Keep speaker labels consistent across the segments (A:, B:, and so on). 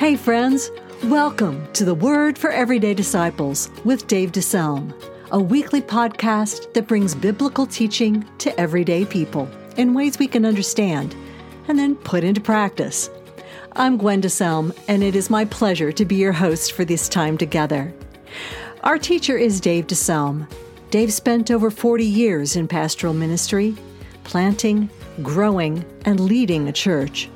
A: Hey, friends. Welcome to the Word for Everyday Disciples with Dave DeSelm, a weekly podcast that brings biblical teaching to everyday people in ways we can understand and then put into practice. I'm Gwen DeSelm, and it is my pleasure to be your host for this time together. Our teacher is Dave DeSelm. Dave spent over 40 years in pastoral ministry, planting, growing, and leading a church.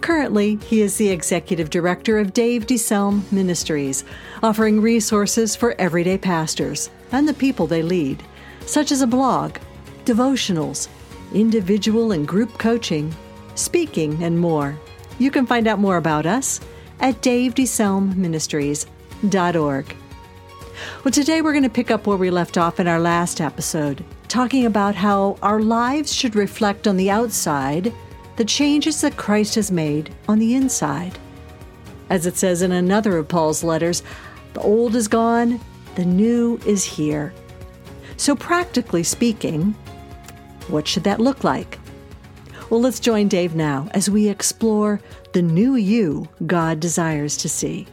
A: Currently, he is the executive director of Dave DeSelm Ministries, offering resources for everyday pastors and the people they lead, such as a blog, devotionals, individual and group coaching, speaking, and more. You can find out more about us at davedeselmministries.org. Well, today we're going to pick up where we left off in our last episode, talking about how our lives should reflect on the outside the changes that Christ has made on the inside. As it says in another of Paul's letters, the old is gone, the new is here. So, practically speaking, what should that look like? Well, let's join Dave now as we explore the new you God desires to see.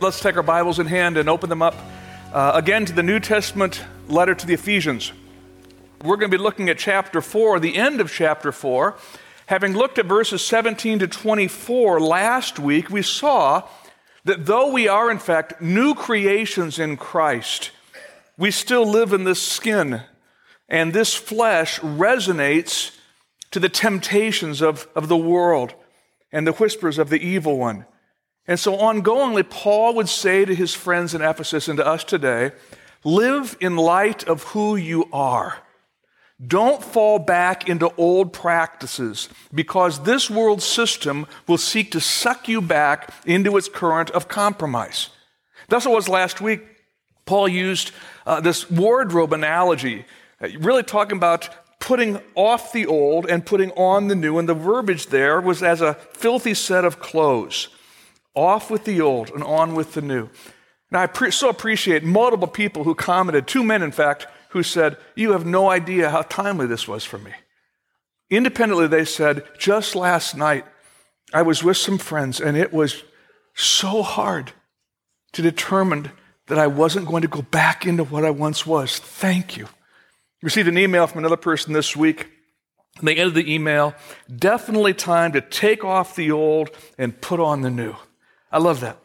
B: Let's take our Bibles in hand and open them up uh, again to the New Testament letter to the Ephesians. We're going to be looking at chapter 4, the end of chapter 4. Having looked at verses 17 to 24 last week, we saw that though we are, in fact, new creations in Christ, we still live in this skin, and this flesh resonates to the temptations of, of the world and the whispers of the evil one. And so, ongoingly, Paul would say to his friends in Ephesus and to us today live in light of who you are. Don't fall back into old practices because this world system will seek to suck you back into its current of compromise. That's what was last week. Paul used uh, this wardrobe analogy, uh, really talking about putting off the old and putting on the new. And the verbiage there was as a filthy set of clothes off with the old and on with the new. And I pre- so appreciate multiple people who commented, two men, in fact, who said, You have no idea how timely this was for me. Independently, they said, Just last night, I was with some friends, and it was so hard to determine that I wasn't going to go back into what I once was. Thank you. Received an email from another person this week. And they ended the email, definitely time to take off the old and put on the new. I love that.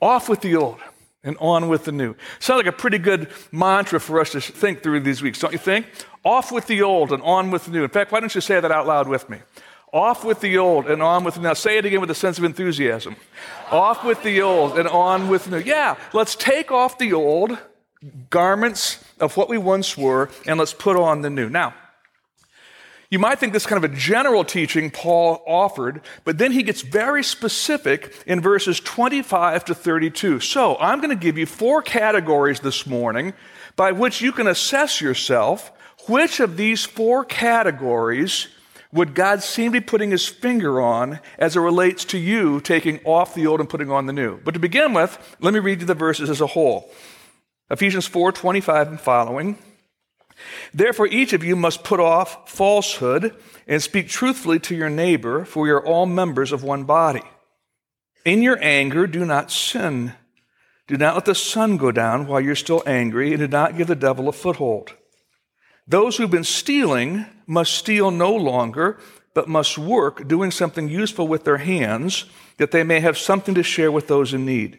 B: Off with the old and on with the new. Sounds like a pretty good mantra for us to think through these weeks, don't you think? Off with the old and on with the new. In fact, why don't you say that out loud with me? Off with the old and on with the new. Now say it again with a sense of enthusiasm. Off with the old and on with the new. Yeah, let's take off the old garments of what we once were and let's put on the new. Now, you might think this kind of a general teaching Paul offered, but then he gets very specific in verses 25 to 32. So I'm going to give you four categories this morning by which you can assess yourself which of these four categories would God seem to be putting his finger on as it relates to you taking off the old and putting on the new. But to begin with, let me read you the verses as a whole. Ephesians 4 25 and following. Therefore, each of you must put off falsehood and speak truthfully to your neighbor, for we are all members of one body. In your anger, do not sin. Do not let the sun go down while you're still angry, and do not give the devil a foothold. Those who've been stealing must steal no longer, but must work, doing something useful with their hands, that they may have something to share with those in need.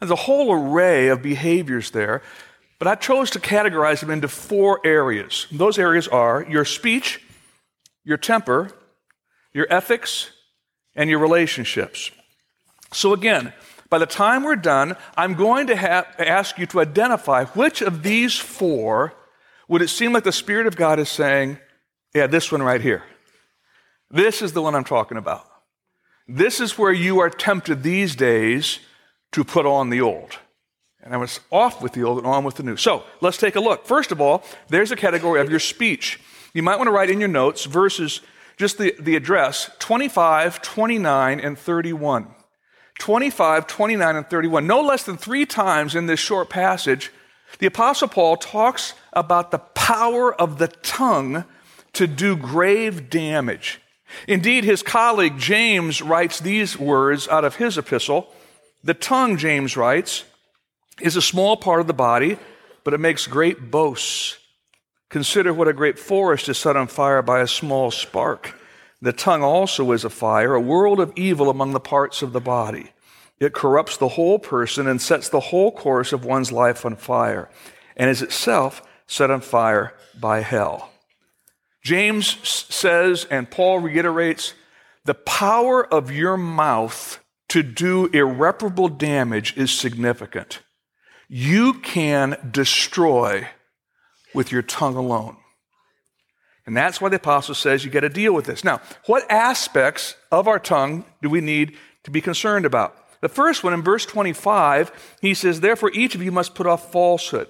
B: There's a whole array of behaviors there, but I chose to categorize them into four areas. Those areas are your speech, your temper, your ethics, and your relationships. So, again, by the time we're done, I'm going to have, ask you to identify which of these four would it seem like the Spirit of God is saying, yeah, this one right here. This is the one I'm talking about. This is where you are tempted these days to put on the old. And I was off with the old and on with the new. So let's take a look. First of all, there's a category of your speech. You might want to write in your notes verses, just the, the address 25, 29, and 31. 25, 29, and 31. No less than three times in this short passage, the Apostle Paul talks about the power of the tongue to do grave damage. Indeed, his colleague James writes these words out of his epistle. The tongue, James writes, is a small part of the body, but it makes great boasts. Consider what a great forest is set on fire by a small spark. The tongue also is a fire, a world of evil among the parts of the body. It corrupts the whole person and sets the whole course of one's life on fire, and is itself set on fire by hell. James says, and Paul reiterates, the power of your mouth to do irreparable damage is significant. You can destroy with your tongue alone. And that's why the apostle says you got to deal with this. Now, what aspects of our tongue do we need to be concerned about? The first one in verse 25, he says, Therefore, each of you must put off falsehood.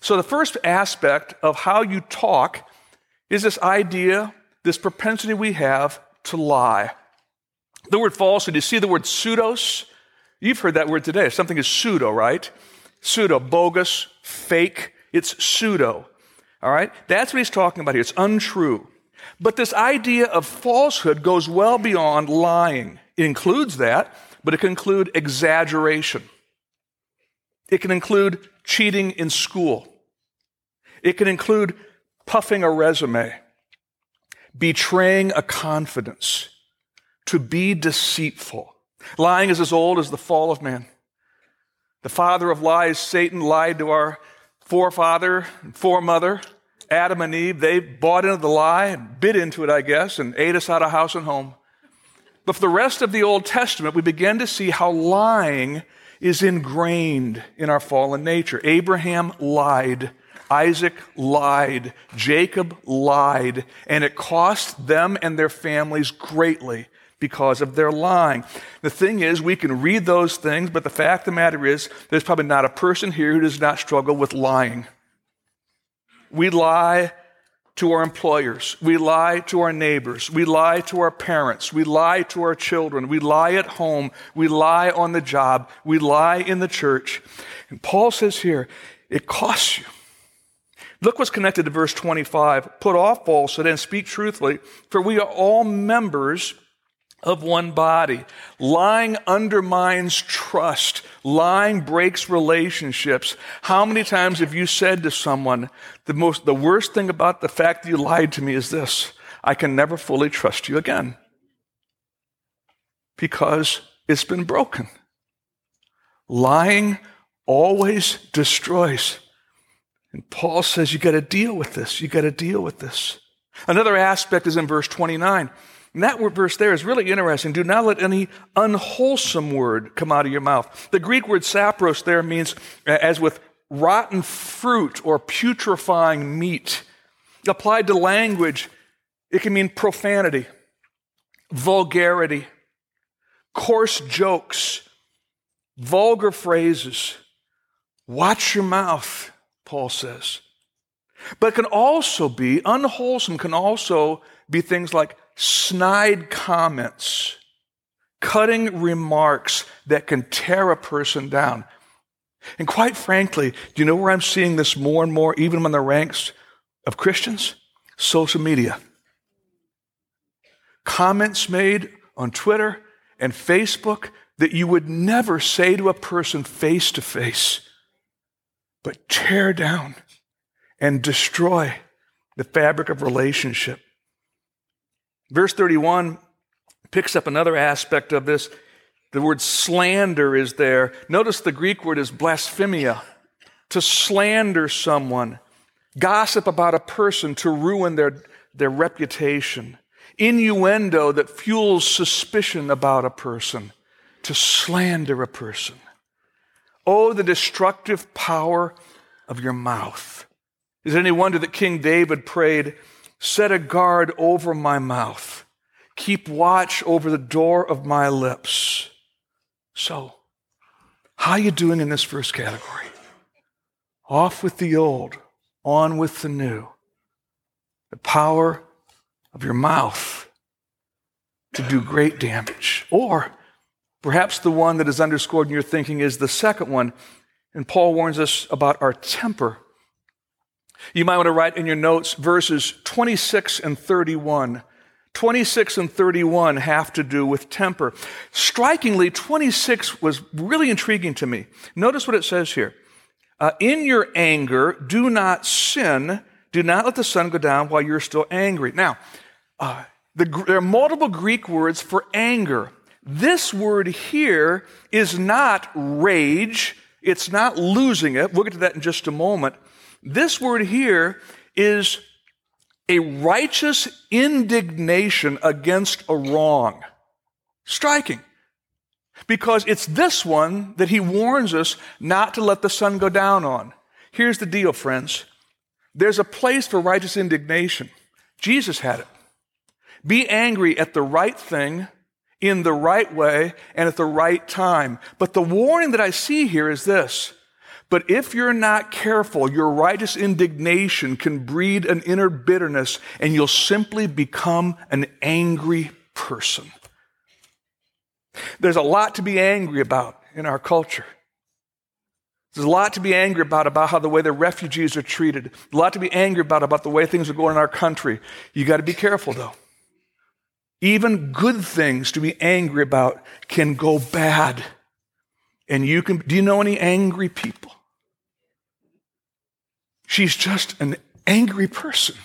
B: So, the first aspect of how you talk is this idea, this propensity we have to lie. The word falsehood, you see the word pseudos? You've heard that word today. Something is pseudo, right? Pseudo, bogus, fake. It's pseudo. All right? That's what he's talking about here. It's untrue. But this idea of falsehood goes well beyond lying. It includes that, but it can include exaggeration. It can include cheating in school. It can include puffing a resume, betraying a confidence, to be deceitful. Lying is as old as the fall of man. The father of lies, Satan, lied to our forefather and foremother, Adam and Eve. They bought into the lie and bit into it, I guess, and ate us out of house and home. But for the rest of the Old Testament, we begin to see how lying is ingrained in our fallen nature. Abraham lied. Isaac lied, Jacob lied, and it cost them and their families greatly because of their lying. The thing is, we can read those things, but the fact of the matter is, there's probably not a person here who does not struggle with lying. We lie to our employers. We lie to our neighbors. We lie to our parents. We lie to our children. We lie at home. We lie on the job. We lie in the church. And Paul says here, it costs you. Look what's connected to verse 25. Put off falsehood and speak truthfully, for we are all members of one body. Lying undermines trust. Lying breaks relationships. How many times have you said to someone, the most, the worst thing about the fact that you lied to me is this, I can never fully trust you again. Because it's been broken. Lying always destroys. And Paul says, you got to deal with this. You got to deal with this. Another aspect is in verse 29. And that verse there is really interesting. Do not let any unwholesome word come out of your mouth. The Greek word sapros there means uh, as with rotten fruit or putrefying meat. Applied to language, it can mean profanity, vulgarity, coarse jokes, vulgar phrases. Watch your mouth. Paul says. But can also be, unwholesome can also be things like snide comments, cutting remarks that can tear a person down. And quite frankly, do you know where I'm seeing this more and more, even among the ranks of Christians? Social media. Comments made on Twitter and Facebook that you would never say to a person face to face but tear down and destroy the fabric of relationship. Verse 31 picks up another aspect of this. The word slander is there. Notice the Greek word is blasphemia, to slander someone, gossip about a person to ruin their, their reputation, innuendo that fuels suspicion about a person, to slander a person. Oh, the destructive power of your mouth. Is it any wonder that King David prayed, Set a guard over my mouth, Keep watch over the door of my lips. So, how are you doing in this first category? Off with the old, on with the new. The power of your mouth to do great damage. Or perhaps the one that is underscored in your thinking is the second one. And Paul warns us about our temper. You might want to write in your notes verses 26 and 31. 26 and 31 have to do with temper. Strikingly, 26 was really intriguing to me. Notice what it says here. Uh, in your anger, do not sin. Do not let the sun go down while you're still angry. Now, uh, the, there are multiple Greek words for anger. This word here is not rage. It's not losing it. We'll get to that in just a moment. This word here is a righteous indignation against a wrong. Striking. Because it's this one that he warns us not to let the sun go down on. Here's the deal, friends. There's a place for righteous indignation. Jesus had it. Be angry at the right thing, in the right way, and at the right time. But the warning that I see here is this. But if you're not careful, your righteous indignation can breed an inner bitterness, and you'll simply become an angry person. There's a lot to be angry about in our culture. There's a lot to be angry about about how the way the refugees are treated. A lot to be angry about about the way things are going in our country. You got to be careful though. Even good things to be angry about can go bad. And you can do you know any angry people? She's just an angry person.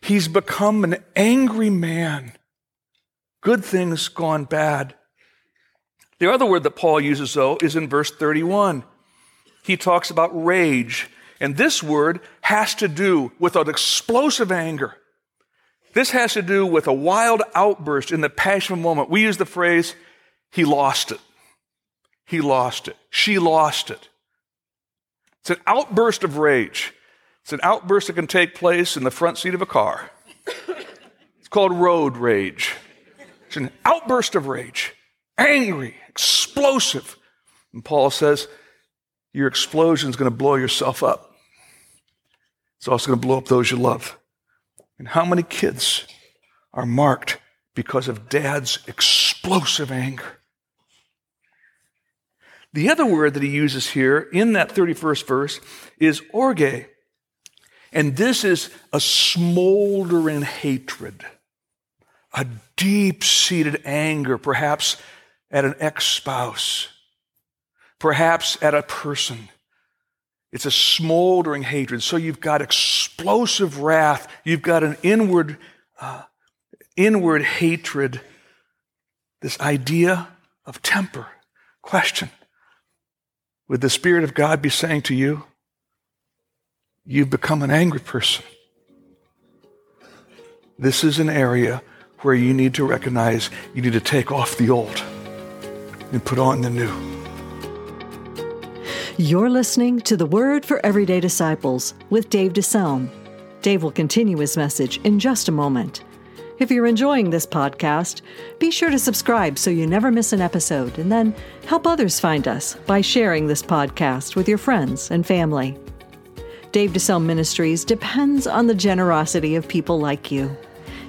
B: He's become an angry man. Good things gone bad. The other word that Paul uses, though, is in verse 31 he talks about rage. And this word has to do with an explosive anger. This has to do with a wild outburst in the passionate moment. We use the phrase, he lost it. He lost it. She lost it. It's an outburst of rage. It's an outburst that can take place in the front seat of a car. It's called road rage. It's an outburst of rage. Angry, explosive. And Paul says, your explosion is going to blow yourself up. It's also going to blow up those you love. And how many kids are marked because of dad's explosive anger? The other word that he uses here in that 31st verse is orge. And this is a smoldering hatred, a deep seated anger, perhaps at an ex spouse perhaps at a person. It's a smoldering hatred. So you've got explosive wrath. You've got an inward, uh, inward hatred. This idea of temper. Question Would the Spirit of God be saying to you, You've become an angry person? This is an area where you need to recognize you need to take off the old and put on the new.
A: You're listening to the Word for Everyday Disciples with Dave DeSelm. Dave will continue his message in just a moment. If you're enjoying this podcast, be sure to subscribe so you never miss an episode, and then help others find us by sharing this podcast with your friends and family. Dave DeSelm Ministries depends on the generosity of people like you.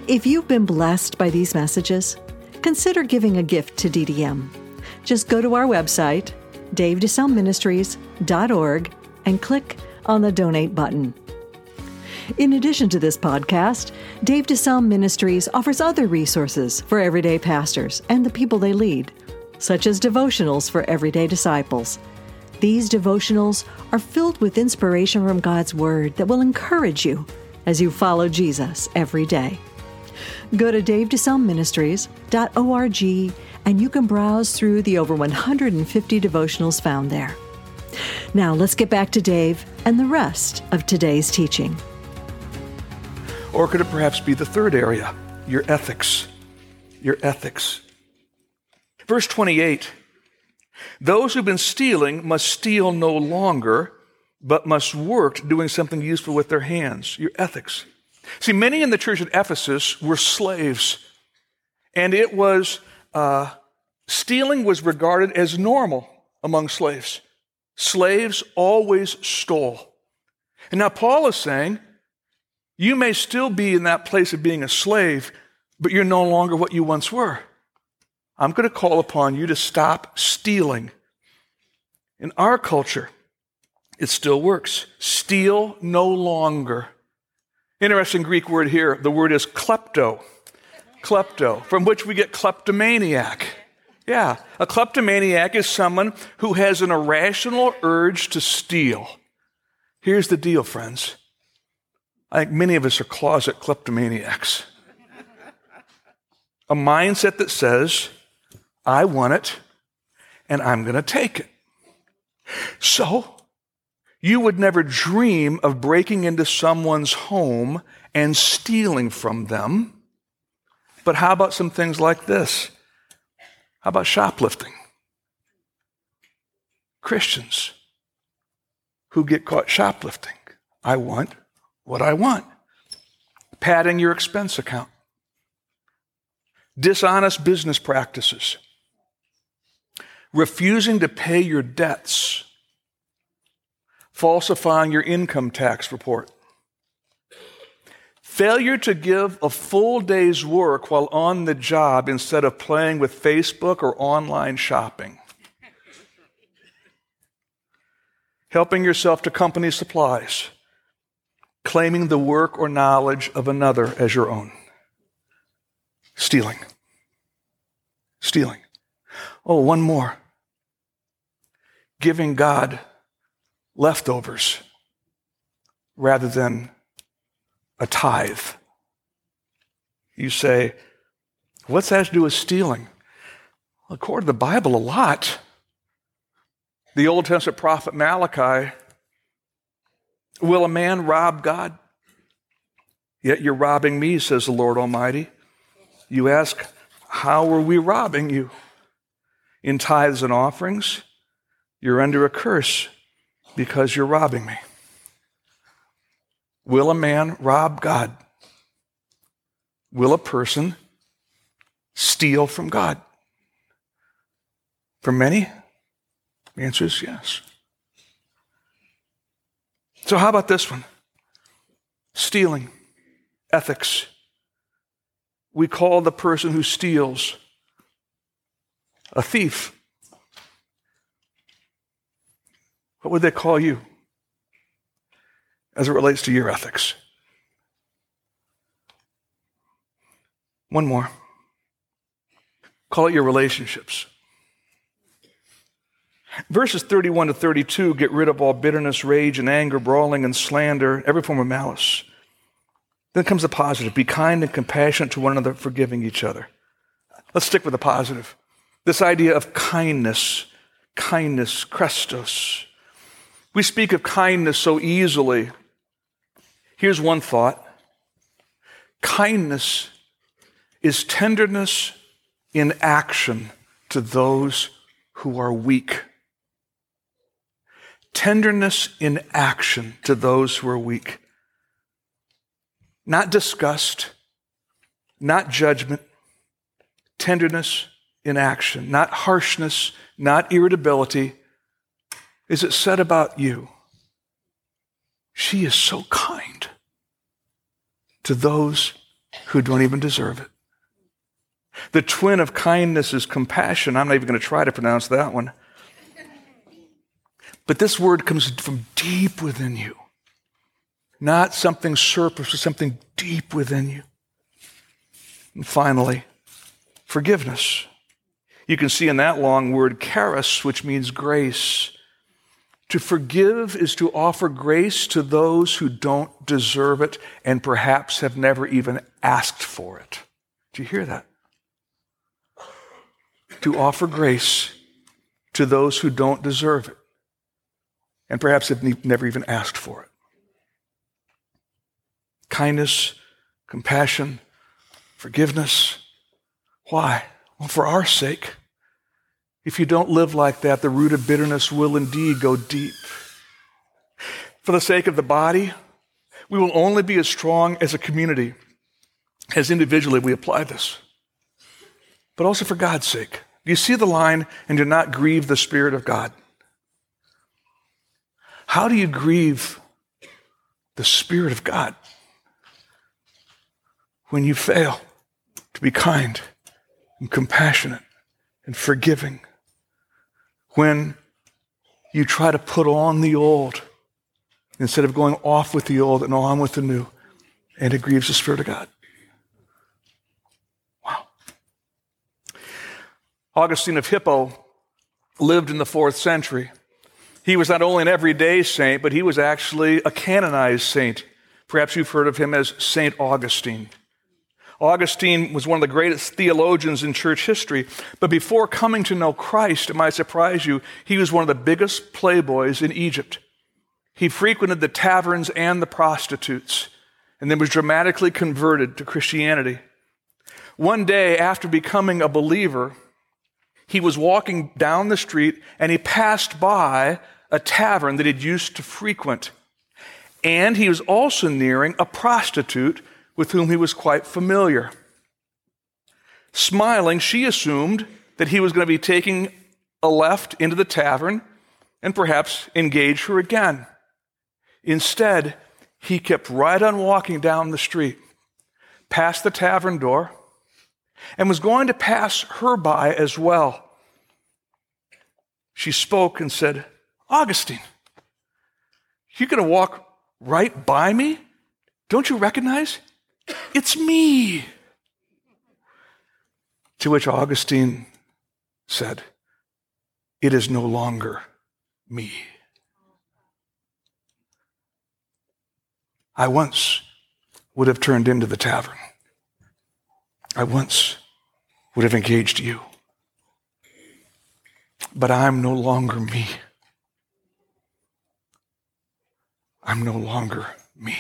A: If you've been blessed by these messages, consider giving a gift to DDM. Just go to our website, davedeselmministries.org and click on the donate button. In addition to this podcast, Dave DeSelm Ministries offers other resources for everyday pastors and the people they lead, such as devotionals for everyday disciples. These devotionals are filled with inspiration from God's Word that will encourage you as you follow Jesus every day. Go to davedeselmministries.org and you can browse through the over 150 devotionals found there. Now, let's get back to Dave and the rest of today's teaching.
B: Or could it perhaps be the third area, your ethics? Your ethics. Verse 28 Those who've been stealing must steal no longer, but must work doing something useful with their hands. Your ethics. See, many in the church at Ephesus were slaves. And it was, uh, stealing was regarded as normal among slaves. Slaves always stole. And now Paul is saying, you may still be in that place of being a slave, but you're no longer what you once were. I'm going to call upon you to stop stealing. In our culture, it still works. Steal no longer. Interesting Greek word here. The word is klepto. Klepto, from which we get kleptomaniac. Yeah, a kleptomaniac is someone who has an irrational urge to steal. Here's the deal, friends. I think many of us are closet kleptomaniacs. a mindset that says, I want it and I'm going to take it. So, you would never dream of breaking into someone's home and stealing from them. But how about some things like this? How about shoplifting? Christians who get caught shoplifting. I want what I want. Padding your expense account. Dishonest business practices. Refusing to pay your debts. Falsifying your income tax report. Failure to give a full day's work while on the job instead of playing with Facebook or online shopping. Helping yourself to company supplies claiming the work or knowledge of another as your own. Stealing. Stealing. Oh, one more. Giving God leftovers rather than a tithe. You say, what's that to do with stealing? According to the Bible, a lot. The Old Testament prophet Malachi Will a man rob God? Yet you're robbing me, says the Lord Almighty. You ask, How are we robbing you? In tithes and offerings, you're under a curse because you're robbing me. Will a man rob God? Will a person steal from God? For many, the answer is yes. So, how about this one? Stealing, ethics. We call the person who steals a thief. What would they call you as it relates to your ethics? One more. Call it your relationships. Verses 31 to 32 get rid of all bitterness, rage, and anger, brawling, and slander, every form of malice. Then comes the positive be kind and compassionate to one another, forgiving each other. Let's stick with the positive. This idea of kindness, kindness, Christos. We speak of kindness so easily. Here's one thought kindness is tenderness in action to those who are weak tenderness in action to those who are weak. Not disgust, not judgment, tenderness in action, not harshness, not irritability. Is it said about you? She is so kind to those who don't even deserve it. The twin of kindness is compassion. I'm not even going to try to pronounce that one. But this word comes from deep within you, not something surface, but something deep within you. And finally, forgiveness. You can see in that long word, charis, which means grace. To forgive is to offer grace to those who don't deserve it and perhaps have never even asked for it. Do you hear that? To offer grace to those who don't deserve it and perhaps have never even asked for it. Kindness, compassion, forgiveness. Why? Well, for our sake. If you don't live like that, the root of bitterness will indeed go deep. For the sake of the body, we will only be as strong as a community as individually we apply this. but also for God's sake. Do you see the line, and do not grieve the Spirit of God? How do you grieve the Spirit of God? When you fail to be kind and compassionate and forgiving. When you try to put on the old instead of going off with the old and on with the new, and it grieves the Spirit of God. Wow. Augustine of Hippo lived in the fourth century. He was not only an everyday saint, but he was actually a canonized saint. Perhaps you've heard of him as Saint Augustine. Augustine was one of the greatest theologians in church history, but before coming to know Christ, it might surprise you, he was one of the biggest playboys in Egypt. He frequented the taverns and the prostitutes, and then was dramatically converted to Christianity. One day, after becoming a believer, he was walking down the street and he passed by a tavern that he'd used to frequent. And he was also nearing a prostitute with whom he was quite familiar. Smiling, she assumed that he was going to be taking a left into the tavern and perhaps engage her again. Instead, he kept right on walking down the street, past the tavern door, and was going to pass her by as well. She spoke and said, Augustine, you're going to walk right by me? Don't you recognize? It's me. To which Augustine said, It is no longer me. I once would have turned into the tavern. I once would have engaged you. But I'm no longer me. I'm no longer me.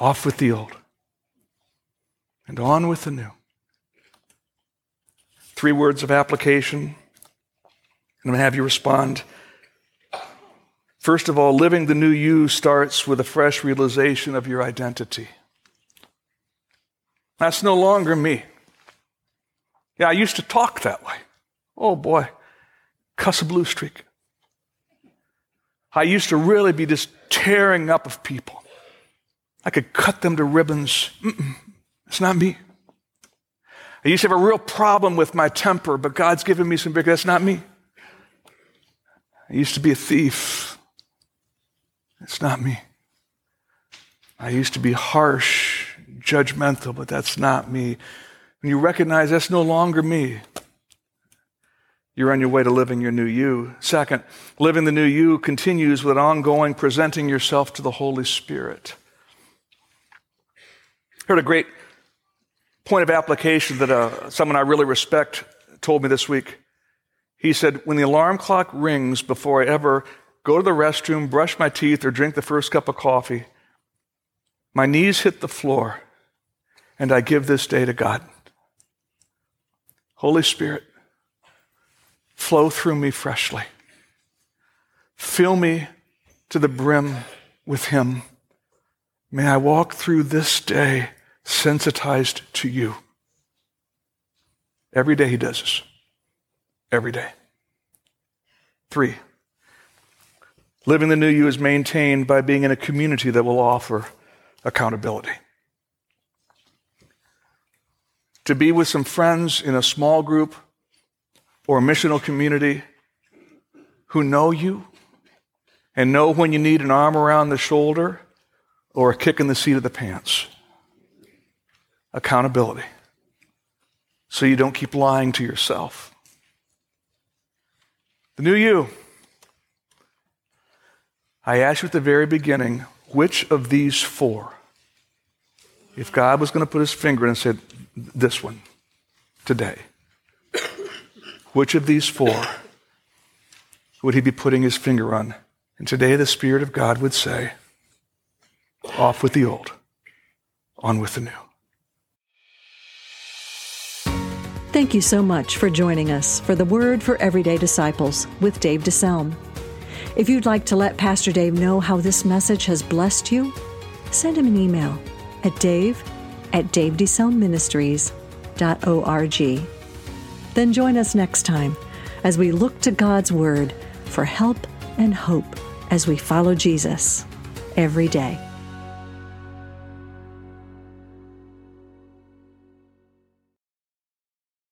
B: Off with the old and on with the new. Three words of application. And I'm going to have you respond. First of all, living the new you starts with a fresh realization of your identity. That's no longer me. Yeah, I used to talk that way. Oh boy, cuss a blue streak. I used to really be just tearing up of people. I could cut them to ribbons. Mm-mm, it's not me. I used to have a real problem with my temper, but God's given me some bigger. That's not me. I used to be a thief. It's not me. I used to be harsh, judgmental, but that's not me. When you recognize that's no longer me, you're on your way to living your new you. Second, living the new you continues with an ongoing presenting yourself to the Holy Spirit. Heard a great point of application that uh, someone I really respect told me this week. He said, When the alarm clock rings before I ever go to the restroom, brush my teeth, or drink the first cup of coffee, my knees hit the floor and I give this day to God. Holy Spirit, flow through me freshly. Fill me to the brim with Him. May I walk through this day sensitized to you. Every day he does this. Every day. Three, living the new you is maintained by being in a community that will offer accountability. To be with some friends in a small group or a missional community who know you and know when you need an arm around the shoulder or a kick in the seat of the pants accountability so you don't keep lying to yourself. The new you. I asked you at the very beginning, which of these four, if God was going to put his finger and said, this one, today, which of these four would he be putting his finger on? And today the Spirit of God would say, off with the old, on with the new.
A: Thank you so much for joining us for the Word for Everyday Disciples with Dave DeSelm. If you'd like to let Pastor Dave know how this message has blessed you, send him an email at dave at davedeselmministries.com Then join us next time as we look to God's Word for help and hope as we follow Jesus every day.